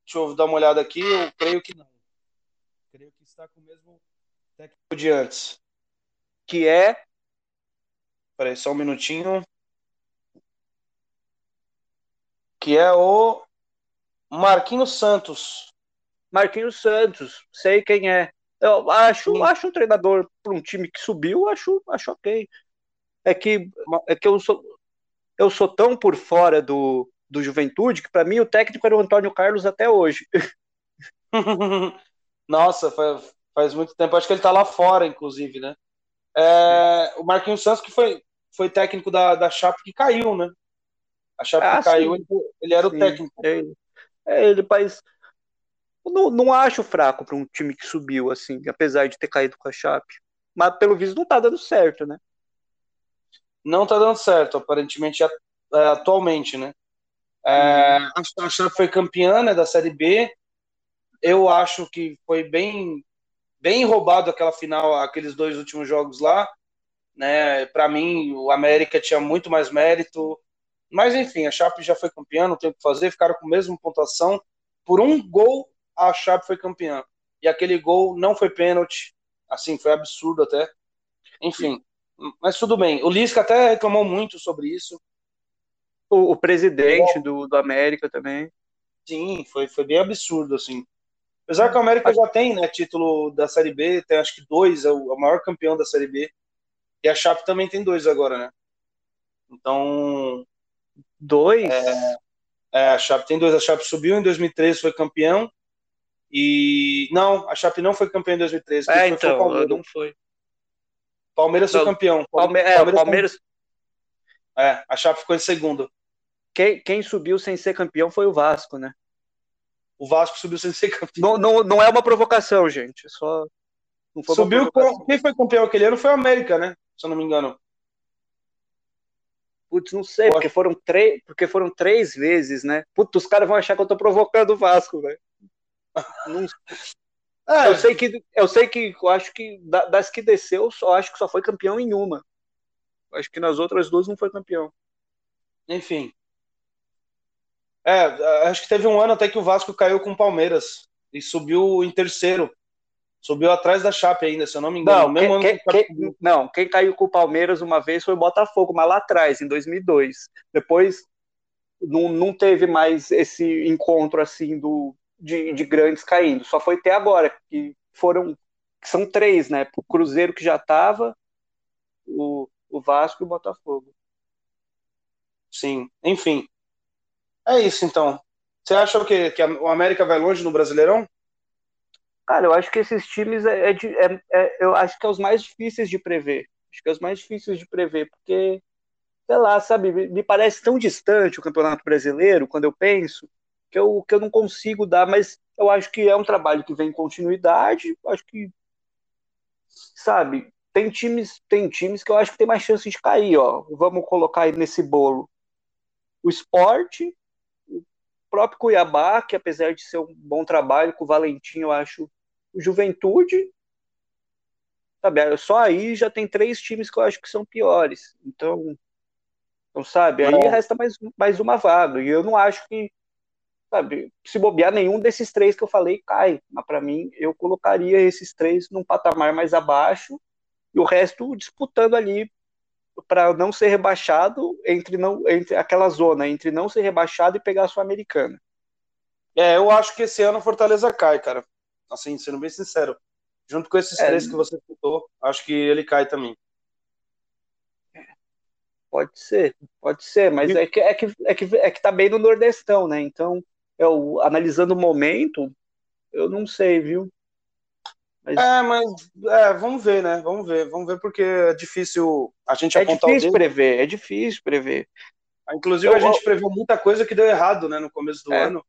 Deixa eu dar uma olhada aqui, eu creio que não. Creio que está com o mesmo técnico de antes. Que é. Peraí, só um minutinho. Que é o Marquinhos Santos. Marquinhos Santos, sei quem é. Eu acho, acho um treinador para um time que subiu, acho, acho ok. É que, é que eu sou, eu sou tão por fora do, do Juventude que para mim o técnico era o Antônio Carlos até hoje. [laughs] Nossa, faz, faz muito tempo. Acho que ele está lá fora, inclusive, né? É, o Marquinhos Santos que foi, foi técnico da, da Chape que caiu, né? A Chape ah, que caiu, ele, ele, era sim. o técnico. Ele, é, ele faz. Não, não acho fraco para um time que subiu, assim, apesar de ter caído com a Chape. Mas pelo visto não tá dando certo, né? não está dando certo, aparentemente, é, atualmente, né? É, uhum. a Chape foi campeã né, da Série B. Eu acho que foi bem, bem roubado aquela final, aqueles dois últimos jogos lá. Né? Para mim, o América tinha muito mais mérito. Mas enfim, a Chape já foi campeã, não tem o que fazer. Ficaram com a mesma pontuação. Por um gol, a Chape foi campeã. E aquele gol não foi pênalti. Assim, foi absurdo até. Enfim, mas tudo bem. O Lisca até reclamou muito sobre isso. O, o presidente do, do América também. Sim, foi, foi bem absurdo, assim. Apesar que o América já tem, né, título da Série B, tem acho que dois, é o, é o maior campeão da Série B. E a Chape também tem dois agora, né? Então. Dois? É, é, a Chape tem dois. A Chape subiu em 2013, foi campeão. E. Não, a Chape não foi campeão em 2013. É, então, não foi. Palmeiras foi campeão. Palme é, Palmeiras, Palmeiras... É, a Chape ficou em segundo. Quem, quem subiu sem ser campeão foi o Vasco, né? O Vasco subiu sem ser campeão. Não, não, não é uma provocação, gente. Só. subiu. Com... Quem foi campeão aquele ano foi o América, né? Se eu não me engano. Putz, não sei, porque foram, três, porque foram três vezes, né? Putz, os caras vão achar que eu tô provocando o Vasco, velho. Não... É, eu sei que eu sei que eu acho que das que desceu, só acho que só foi campeão em uma. Acho que nas outras duas não foi campeão. Enfim. É, acho que teve um ano até que o Vasco caiu com o Palmeiras e subiu em terceiro. Subiu atrás da Chape ainda, se eu não me engano. Não, mesmo quem, quem, quem, não, quem caiu com o Palmeiras uma vez foi o Botafogo, mas lá atrás, em 2002. Depois não, não teve mais esse encontro assim do, de, de grandes caindo. Só foi até agora, que foram. Que são três, né? O Cruzeiro que já estava, o, o Vasco e o Botafogo. Sim, enfim. É isso então. Você acha que, que o América vai longe no Brasileirão? Cara, eu acho que esses times é, é, é, é, eu acho que é os mais difíceis de prever. Acho que é os mais difíceis de prever, porque, sei lá, sabe, me parece tão distante o Campeonato Brasileiro quando eu penso que eu, que eu não consigo dar, mas eu acho que é um trabalho que vem em continuidade, acho que, sabe, tem times, tem times que eu acho que tem mais chance de cair, ó, vamos colocar aí nesse bolo. O esporte, o próprio Cuiabá, que apesar de ser um bom trabalho com o Valentim, eu acho, o Juventude, sabe, só aí já tem três times que eu acho que são piores, então, então sabe, aí é. resta mais, mais uma vaga, e eu não acho que sabe, se bobear nenhum desses três que eu falei cai, mas para mim eu colocaria esses três num patamar mais abaixo e o resto disputando ali para não ser rebaixado entre não entre aquela zona entre não ser rebaixado e pegar a sul-americana. É, eu acho que esse ano o Fortaleza cai, cara. Assim, sendo bem sincero, junto com esses é, três que você citou, acho que ele cai também. Pode ser, pode ser, mas é que, é que, é que, é que tá bem no Nordestão, né? Então, eu, analisando o momento, eu não sei, viu? Mas... É, mas é, vamos ver, né? Vamos ver, vamos ver porque é difícil a gente é apontar difícil o dedo. prever, é difícil prever. Ah, inclusive, eu, a gente previu muita coisa que deu errado, né, no começo do é. ano.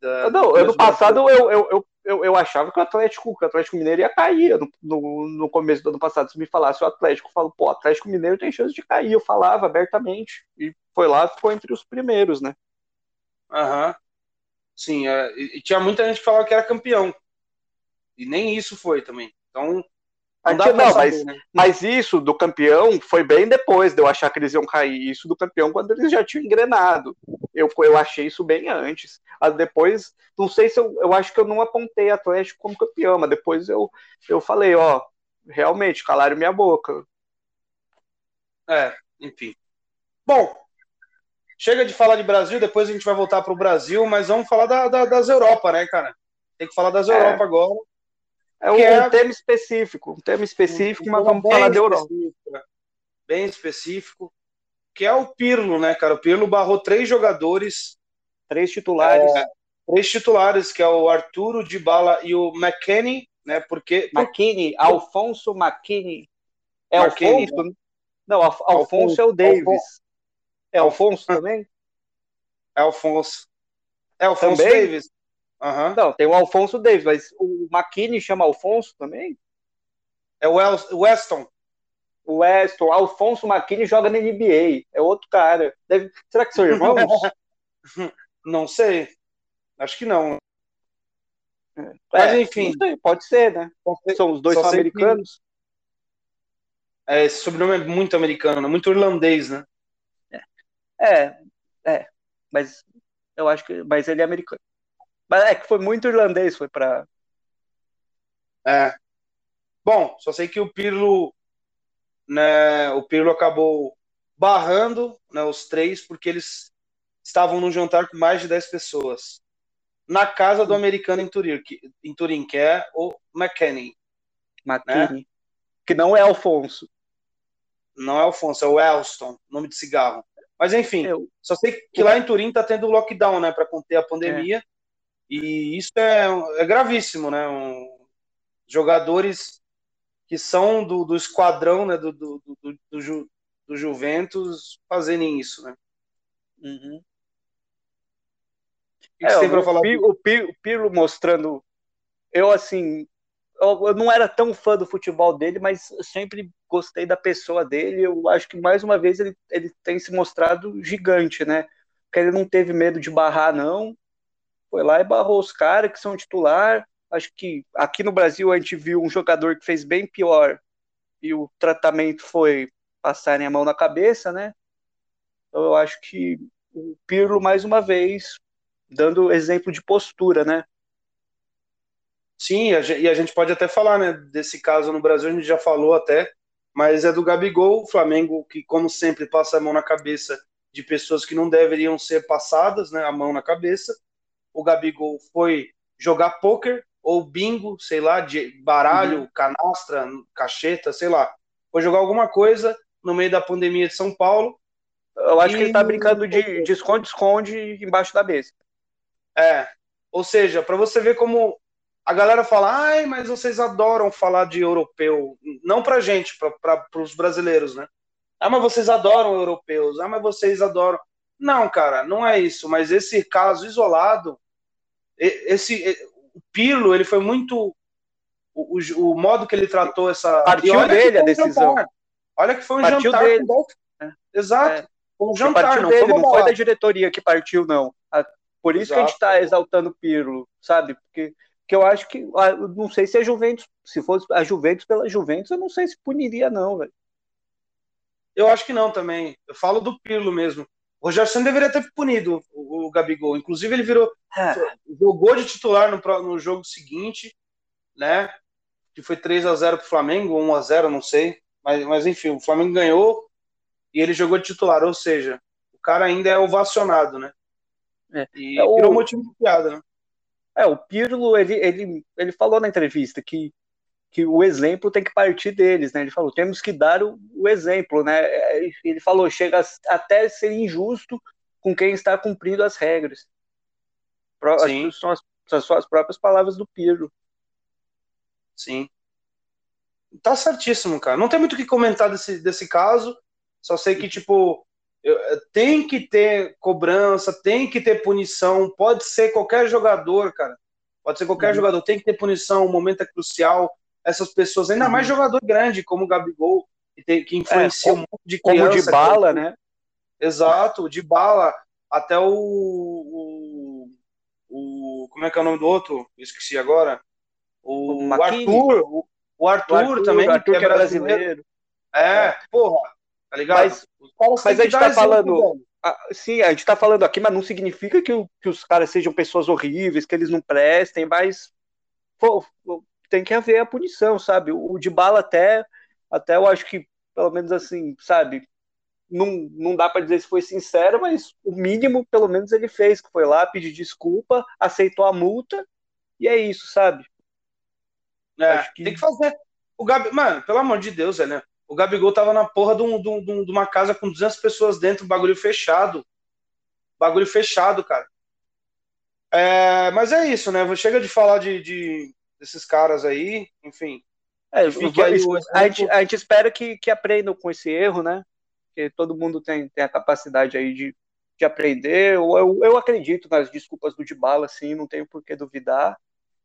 Da, não, ano passado eu, eu, eu, eu, eu achava que o Atlético, que o Atlético Mineiro ia cair no, no, no, começo do ano passado. Se me falasse o Atlético, eu falo, pô, o Atlético Mineiro tem chance de cair. Eu falava abertamente. E foi lá, ficou entre os primeiros, né? Aham. Uhum. Sim, é, e tinha muita gente que falava que era campeão. E nem isso foi também. Então, não, não saber, mas, né? mas isso do campeão foi bem depois de eu achar que eles iam cair. Isso do campeão quando eles já tinham engrenado. Eu, eu achei isso bem antes. Ah, depois, não sei se eu, eu acho que eu não apontei Atlético como campeão, mas depois eu, eu falei, ó, realmente, calaram minha boca. É, enfim. Bom, chega de falar de Brasil, depois a gente vai voltar para o Brasil, mas vamos falar da, da, das Europa, né, cara? Tem que falar das é. Europa agora. É um, é... tema específico, um tema específico, um, mas vamos falar da Europa. Né? Bem específico, que é o Pirlo, né, cara? O Pirlo barrou três jogadores. Três titulares. É, três titulares, que é o Arturo de Bala e o McKenny, né? Porque. McKinney, Alfonso McKinney. É McKinney, Alfonso? Né? Não, Alfonso, Alfonso, é o Davis. É Alfonso também? É Alfonso. É Alfonso também? Davis. Uhum. Não, tem o Alfonso Davis, mas o McKinney chama Alfonso também? É o Weston. O Weston. Alfonso McKinney joga na NBA. É outro cara. Deve... Será que são [laughs] irmãos? não sei. Acho que não. É, mas enfim. pode ser, né? São os dois são americanos. Que... É, esse sobrenome é muito americano, né? muito irlandês, né? É, é. Mas eu acho que. Mas ele é americano. Mas é que foi muito irlandês, foi para. É. Bom, só sei que o Pirlo, né, o Pirlo acabou barrando né, os três porque eles estavam num jantar com mais de 10 pessoas na casa do americano em Turim, que, em Turim, que é o McKinney. McKinney. Né? Que não é Alfonso. Não é Alfonso, é o Elston, nome de cigarro. Mas enfim, Eu... só sei que lá em Turim tá tendo lockdown, né, para conter a pandemia. É. E isso é, é gravíssimo, né? Um, jogadores que são do, do esquadrão né, do, do, do, do, Ju, do Juventus fazerem isso, né? Uhum. O, é, o, falar o, Pirlo, o Pirlo mostrando. Eu, assim, eu, não era tão fã do futebol dele, mas sempre gostei da pessoa dele. Eu acho que mais uma vez ele, ele tem se mostrado gigante, né? Porque ele não teve medo de barrar, não foi lá e barrou os caras que são titular. Acho que aqui no Brasil a gente viu um jogador que fez bem pior e o tratamento foi passarem a mão na cabeça, né? Então eu acho que o Pirlo, mais uma vez, dando exemplo de postura, né? Sim, e a gente pode até falar, né? Desse caso no Brasil, a gente já falou até, mas é do Gabigol, o Flamengo, que, como sempre, passa a mão na cabeça de pessoas que não deveriam ser passadas, né? A mão na cabeça o Gabigol foi jogar poker ou bingo, sei lá, de baralho, uhum. canastra, cacheta, sei lá. Foi jogar alguma coisa no meio da pandemia de São Paulo. Eu acho e... que ele tá brincando de esconde-esconde embaixo da mesa. É. Ou seja, para você ver como a galera fala, ai, mas vocês adoram falar de europeu. Não pra gente, para os brasileiros, né? Ah, mas vocês adoram europeus. Ah, mas vocês adoram. Não, cara, não é isso. Mas esse caso isolado esse o Pirlo ele foi muito o, o, o, modo que ele tratou essa partiu dele a decisão um olha que foi um partiu jantar dele. É. exato é. um jantar partiu não, dele, não foi da diretoria que partiu não por isso Exato. que a gente está exaltando o Pirlo sabe porque que eu acho que não sei se a Juventus se fosse a Juventus pela Juventus eu não sei se puniria não velho eu acho que não também eu falo do Pirlo mesmo o Rogério Senna deveria ter punido o, o Gabigol. Inclusive, ele virou. É. Jogou de titular no, no jogo seguinte, né? Que foi 3 a 0 para o Flamengo, 1 a 0 não sei. Mas, mas enfim, o Flamengo ganhou e ele jogou de titular. Ou seja, o cara ainda é ovacionado, né? É. E é, o... virou motivo de piada, né? É, o Pirlo, ele, ele, ele falou na entrevista que que o exemplo tem que partir deles, né? Ele falou, temos que dar o, o exemplo, né? Ele falou, chega até ser injusto com quem está cumprindo as regras. Sim. São as, são as próprias palavras do Pirlo. Sim. Tá certíssimo, cara. Não tem muito o que comentar desse, desse caso. Só sei que, tipo, tem que ter cobrança, tem que ter punição, pode ser qualquer jogador, cara. Pode ser qualquer uhum. jogador, tem que ter punição, o momento é crucial. Essas pessoas, ainda uhum. mais jogador grande, como o Gabigol, que, tem, que influencia é, um monte de criança. Como de bala, né? Exato, de bala. Até o, o, o, Como é que é o nome do outro? Esqueci agora. O, o Arthur. O, o Arthur, Arthur também, Arthur, que é brasileiro. brasileiro. É, é, porra, tá ligado? Mas, mas a gente tá falando. sim, a gente tá falando aqui, mas não significa que, que os caras sejam pessoas horríveis, que eles não prestem, mas pô, tem que haver a punição, sabe? O de bala até, até eu acho que, pelo menos assim, sabe? Não, não dá para dizer se foi sincero, mas o mínimo, pelo menos, ele fez, que foi lá, pedir desculpa, aceitou a multa, e é isso, sabe? É, que... tem que fazer. O Gabi, mano, pelo amor de Deus, né? O Gabigol tava na porra de, um, de, um, de uma casa com 200 pessoas dentro, bagulho fechado. Bagulho fechado, cara. É, mas é isso, né? Chega de falar de, de desses caras aí, enfim. É, aí, a, gente, a gente espera que, que aprendam com esse erro, né? Que todo mundo tem, tem a capacidade aí de, de aprender. Eu, eu, eu acredito nas desculpas do Dybala, assim, não tenho por que duvidar.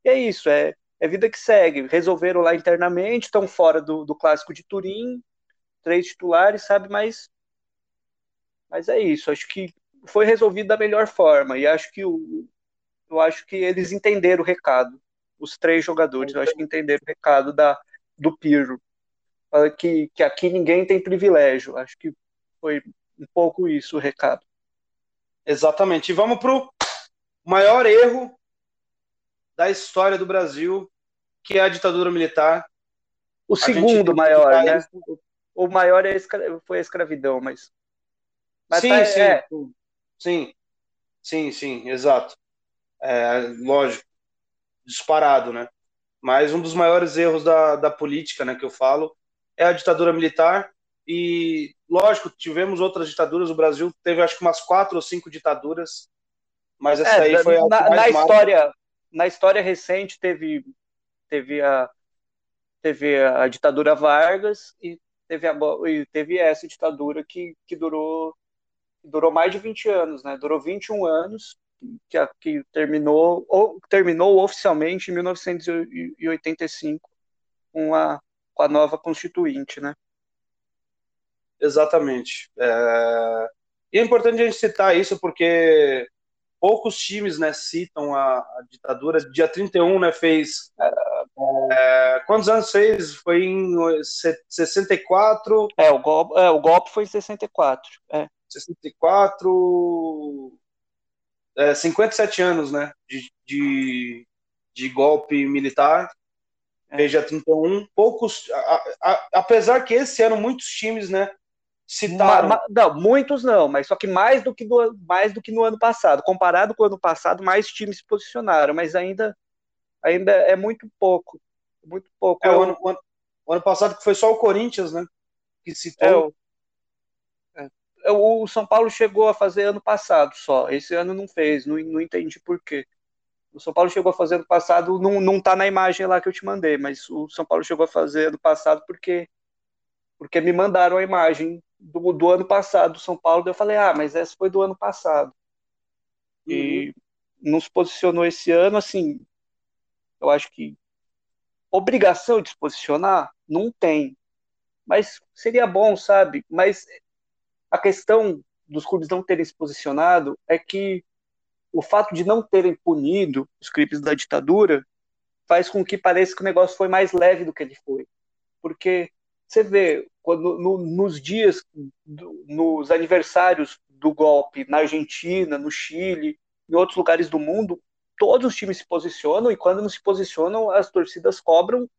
E é isso, é, é vida que segue. Resolveram lá internamente, estão fora do, do clássico de Turim, três titulares, sabe? Mas, mas é isso. Acho que foi resolvido da melhor forma e acho que o, eu acho que eles entenderam o recado. Os três jogadores, eu acho que entenderam o recado da, do Pirro. Que, que aqui ninguém tem privilégio. Acho que foi um pouco isso o recado. Exatamente. E vamos para o maior erro da história do Brasil, que é a ditadura militar. O segundo maior, né? O maior é a foi a escravidão, mas. mas sim, tá, sim, é... sim. Sim, sim, exato. É, lógico, disparado, né? Mas um dos maiores erros da, da política, né, que eu falo, é a ditadura militar. E, lógico, tivemos outras ditaduras. O Brasil teve, acho que, umas quatro ou cinco ditaduras. Mas essa é, aí foi a na, na história Na história recente, teve teve a, teve a ditadura Vargas e teve, a, e teve essa ditadura que, que durou, durou mais de 20 anos, né? Durou 21 anos, que, que terminou, ou, terminou oficialmente em 1985 com a, com a nova Constituinte, né? Exatamente. É... E é importante a gente citar isso porque poucos times né, citam a, a ditadura. Dia 31 né, fez. É, quantos anos fez? Foi em 64? É, o golpe, é, o golpe foi em 64. É. 64. É, 57 anos né, de, de, de golpe militar. É. Fez dia 31. Poucos. A, a, apesar que esse ano muitos times né, citaram. Ma, ma, não, muitos não, mas só que mais do que, do, mais do que no ano passado. Comparado com o ano passado, mais times se posicionaram, mas ainda, ainda é muito pouco. Muito pouco. É, o, ano, o, ano, o ano passado que foi só o Corinthians, né? Que citou. É, é, o São Paulo chegou a fazer ano passado só. Esse ano não fez, não, não entendi por quê. O São Paulo chegou a fazer ano passado, não, não tá na imagem lá que eu te mandei, mas o São Paulo chegou a fazer ano passado porque porque me mandaram a imagem do, do ano passado do São Paulo, eu falei, ah, mas essa foi do ano passado. Uhum. E não se posicionou esse ano, assim, eu acho que obrigação de se posicionar não tem. Mas seria bom, sabe? Mas a questão dos clubes não terem se posicionado é que o fato de não terem punido os crimes da ditadura faz com que pareça que o negócio foi mais leve do que ele foi. Porque você vê, quando, no, nos dias, do, nos aniversários do golpe na Argentina, no Chile, em outros lugares do mundo, todos os times se posicionam e quando não se posicionam, as torcidas cobram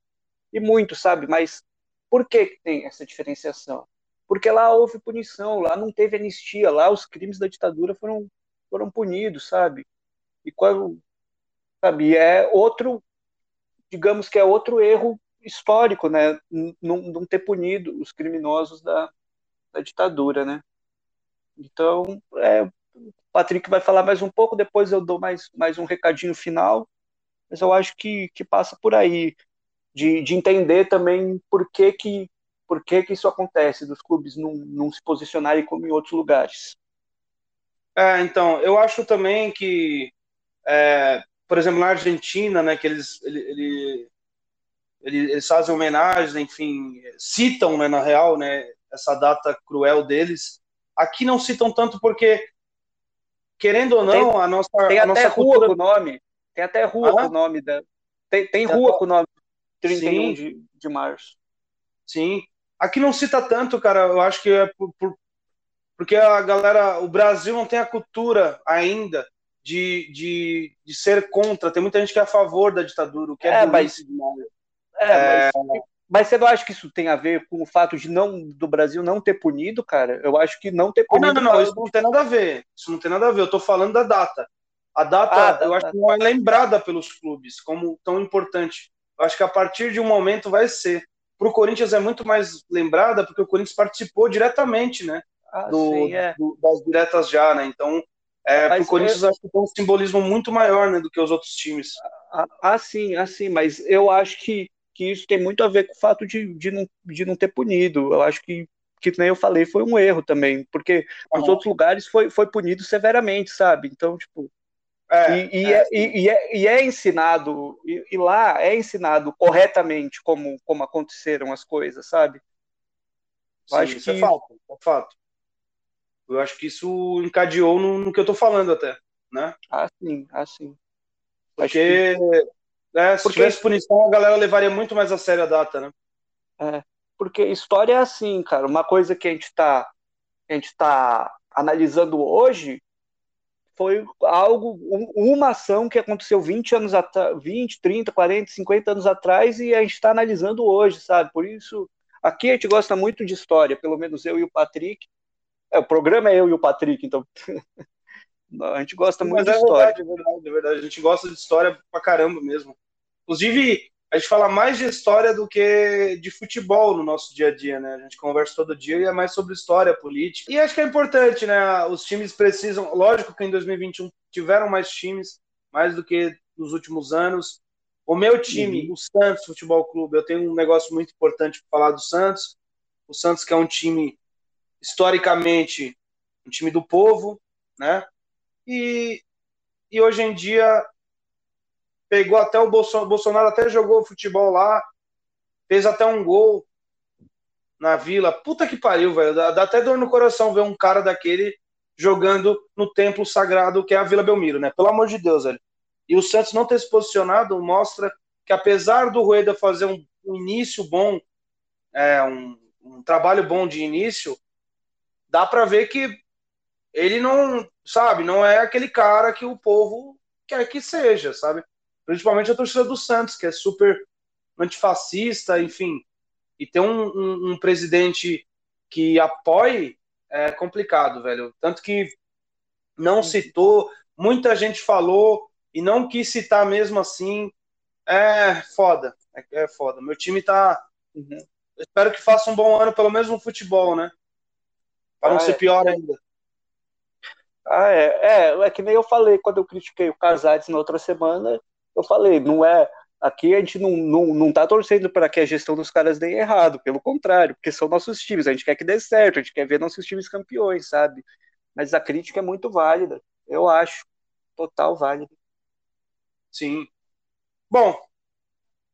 e muito, sabe? Mas por que tem essa diferenciação? Porque lá houve punição, lá não teve anistia, lá os crimes da ditadura foram, foram punidos, sabe? E quando, sabe, é outro, digamos que é outro erro histórico, né? Não, ter punido os criminosos da, da ditadura, né? Então, é, Patrick vai falar mais um pouco, depois eu dou mais, mais um recadinho final, mas eu acho que, que passa por aí, de, de entender também por que, que por que, que isso acontece, dos clubes não, não se posicionarem como em outros lugares. É, então, eu acho também que, é, por exemplo, na Argentina, né, que eles, ele, ele, eles fazem homenagens, enfim, citam, né, na real, né, essa data cruel deles. Aqui não citam tanto porque, querendo ou não, tem, a nossa Tem a até nossa rua cultura... com o nome. Tem até rua ah? com o nome da... Tem, tem rua com o nome 31 Sim. de, de março. Sim. Aqui não cita tanto, cara. Eu acho que é por, por, porque a galera, o Brasil não tem a cultura ainda de, de, de ser contra. Tem muita gente que é a favor da ditadura, o que é, É, mas, É, mas, mas você não acha que isso tem a ver com o fato de não do Brasil não ter punido, cara? Eu acho que não ter punido. não, não, não, isso não tem nada a ver. Isso não tem nada a ver. Eu tô falando da data. A data, Ah, tá, eu acho tá. que não é lembrada pelos clubes como tão importante. Eu acho que a partir de um momento vai ser. Para o Corinthians é muito mais lembrada porque o Corinthians participou diretamente, né? Ah, do, sim, é. do- das diretas já, né? Então, é, Mas pro Corinthians eu- acho que tem um simbolismo muito maior, né, do que os outros times. Ah, ah, sim, ah, sim, mas eu acho que, que isso tem muito a ver com o fato de, de, não, de não ter punido. Eu acho que, que nem eu falei, foi um erro também, porque nos Aham. outros lugares foi, foi punido severamente, sabe? Então, tipo, É, e, e é, é, e, e é, e é ensinado, e, lá é ensinado corretamente como, como aconteceram as coisas, sabe? sim, acho isso é que- fato, é fato. Eu acho que isso encadeou no, no que eu tô falando até, né? Ah, sim, ah, sim. Acho que- Porque, né, se Porque- tivesse punição, a galera levaria muito mais a sério a data, né? Porque história é assim, cara. Uma coisa que a gente está a gente tá analisando hoje foi algo, um- uma ação que aconteceu 20 anos atrás, 20, 30, 40, 50 anos atrás e a gente está analisando hoje, sabe? Por isso, aqui a gente gosta muito de história, pelo menos eu e o Patrick. É, o programa é eu e o Patrick, então [laughs] a gente gosta muito Mas de é história. verdade, é verdade, é verdade. A gente gosta de história pra caramba mesmo. Inclusive, a gente fala mais de história do que de futebol no nosso dia a dia, né? A gente conversa todo dia e é mais sobre história, política. E acho que é importante, né? Os times precisam. Lógico que em 2021 tiveram mais times, mais do que nos últimos anos. O meu time, o Santos Futebol Clube, eu tenho um negócio muito importante para falar do Santos. O Santos, que é um time, historicamente, um time do povo, né? E, e hoje em dia pegou até o Bolsonaro, Bolsonaro até jogou futebol lá, fez até um gol na Vila. Puta que pariu, velho. Dá, até dor no coração ver um cara daquele jogando no templo sagrado que é a Vila Belmiro, né? Pelo amor de Deus, velho. E o Santos não ter se posicionado mostra que apesar do Rueda fazer um, um início bom, é, um, um trabalho bom de início, dá para ver que ele não, sabe, não é aquele cara que o povo quer que seja, sabe? Principalmente a torcida do Santos, que é super antifascista, enfim. E ter um, um, um presidente que apoie é complicado, velho. Tanto que não citou, muita gente falou e não quis citar mesmo assim. É foda, é, é foda. Meu time tá. Uhum. Espero que faça um bom ano, pelo menos no futebol, né? Para não Ah, ser é. pior ainda. Ah, é, é, é que nem eu falei quando eu critiquei o Casares na outra semana, eu falei, não é, aqui a gente não, não, não tá torcendo para que a gestão dos caras dê errado, pelo contrário, porque são nossos times, a gente quer que dê certo, a gente quer ver nossos times campeões, sabe? Mas a crítica é muito válida, eu acho, total válida. Sim. Bom,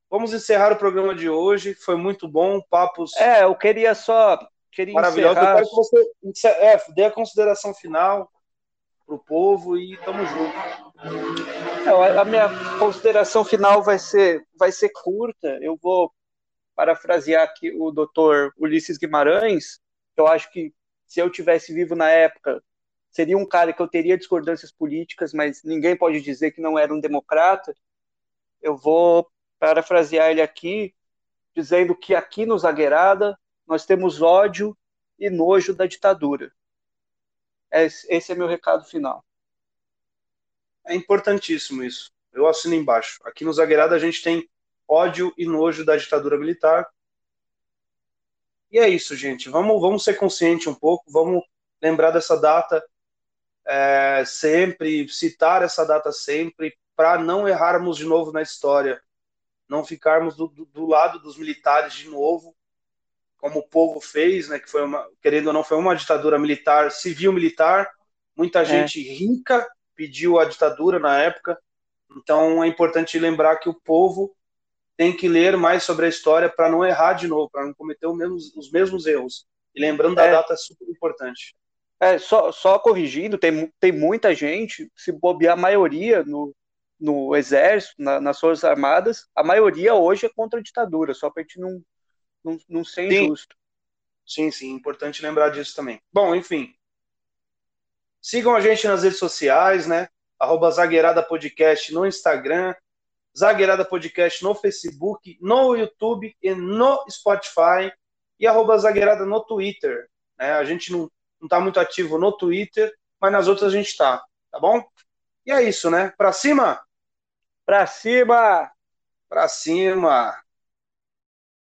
vamos encerrar o programa de hoje. Foi muito bom, papos É, eu queria só, queria maravilhosos. Eu encerrar, quero que você é, dê a consideração final pro povo e tamo junto. É, a minha consideração final vai ser, vai ser curta. Eu vou parafrasear aqui o doutor Ulisses Guimarães. Eu acho que se eu tivesse vivo na época, seria um cara que eu teria discordâncias políticas, mas ninguém pode dizer que não era um democrata. Eu vou parafrasear ele aqui, dizendo que aqui no Zagueirada nós temos ódio e nojo da ditadura. Esse é meu recado final. É importantíssimo isso. Eu assino embaixo. Aqui no Zagueirada a gente tem ódio e nojo da ditadura militar. E é isso, gente. Vamos, vamos ser conscientes um pouco, vamos lembrar dessa data é, sempre, citar essa data sempre, para não errarmos de novo na história, não ficarmos do, do lado dos militares de novo, como o povo fez, né, que foi uma, querendo ou não, foi uma ditadura militar, civil-militar. Muita é. gente rica pediu a ditadura na época. Então é importante lembrar que o povo tem que ler mais sobre a história para não errar de novo, para não cometer mesmos, os mesmos erros. E lembrando da é. data é super importante. É, só, só corrigindo, tem, tem muita gente, se bobear a maioria no, no exército, na, nas forças armadas, a maioria hoje é contra a ditadura, só para a gente não, não, não ser sim. injusto. Sim, sim, importante lembrar disso também. Bom, enfim. Sigam a gente nas redes sociais, né? Arroba Zagueirada Podcast no Instagram, Zagueirada Podcast no Facebook, no YouTube e no Spotify e arroba Zagueirada no Twitter. Né? A gente não, não tá muito ativo no Twitter, mas nas outras a gente tá, tá bom? E é isso, né? Pra cima? Pra cima! Pra cima!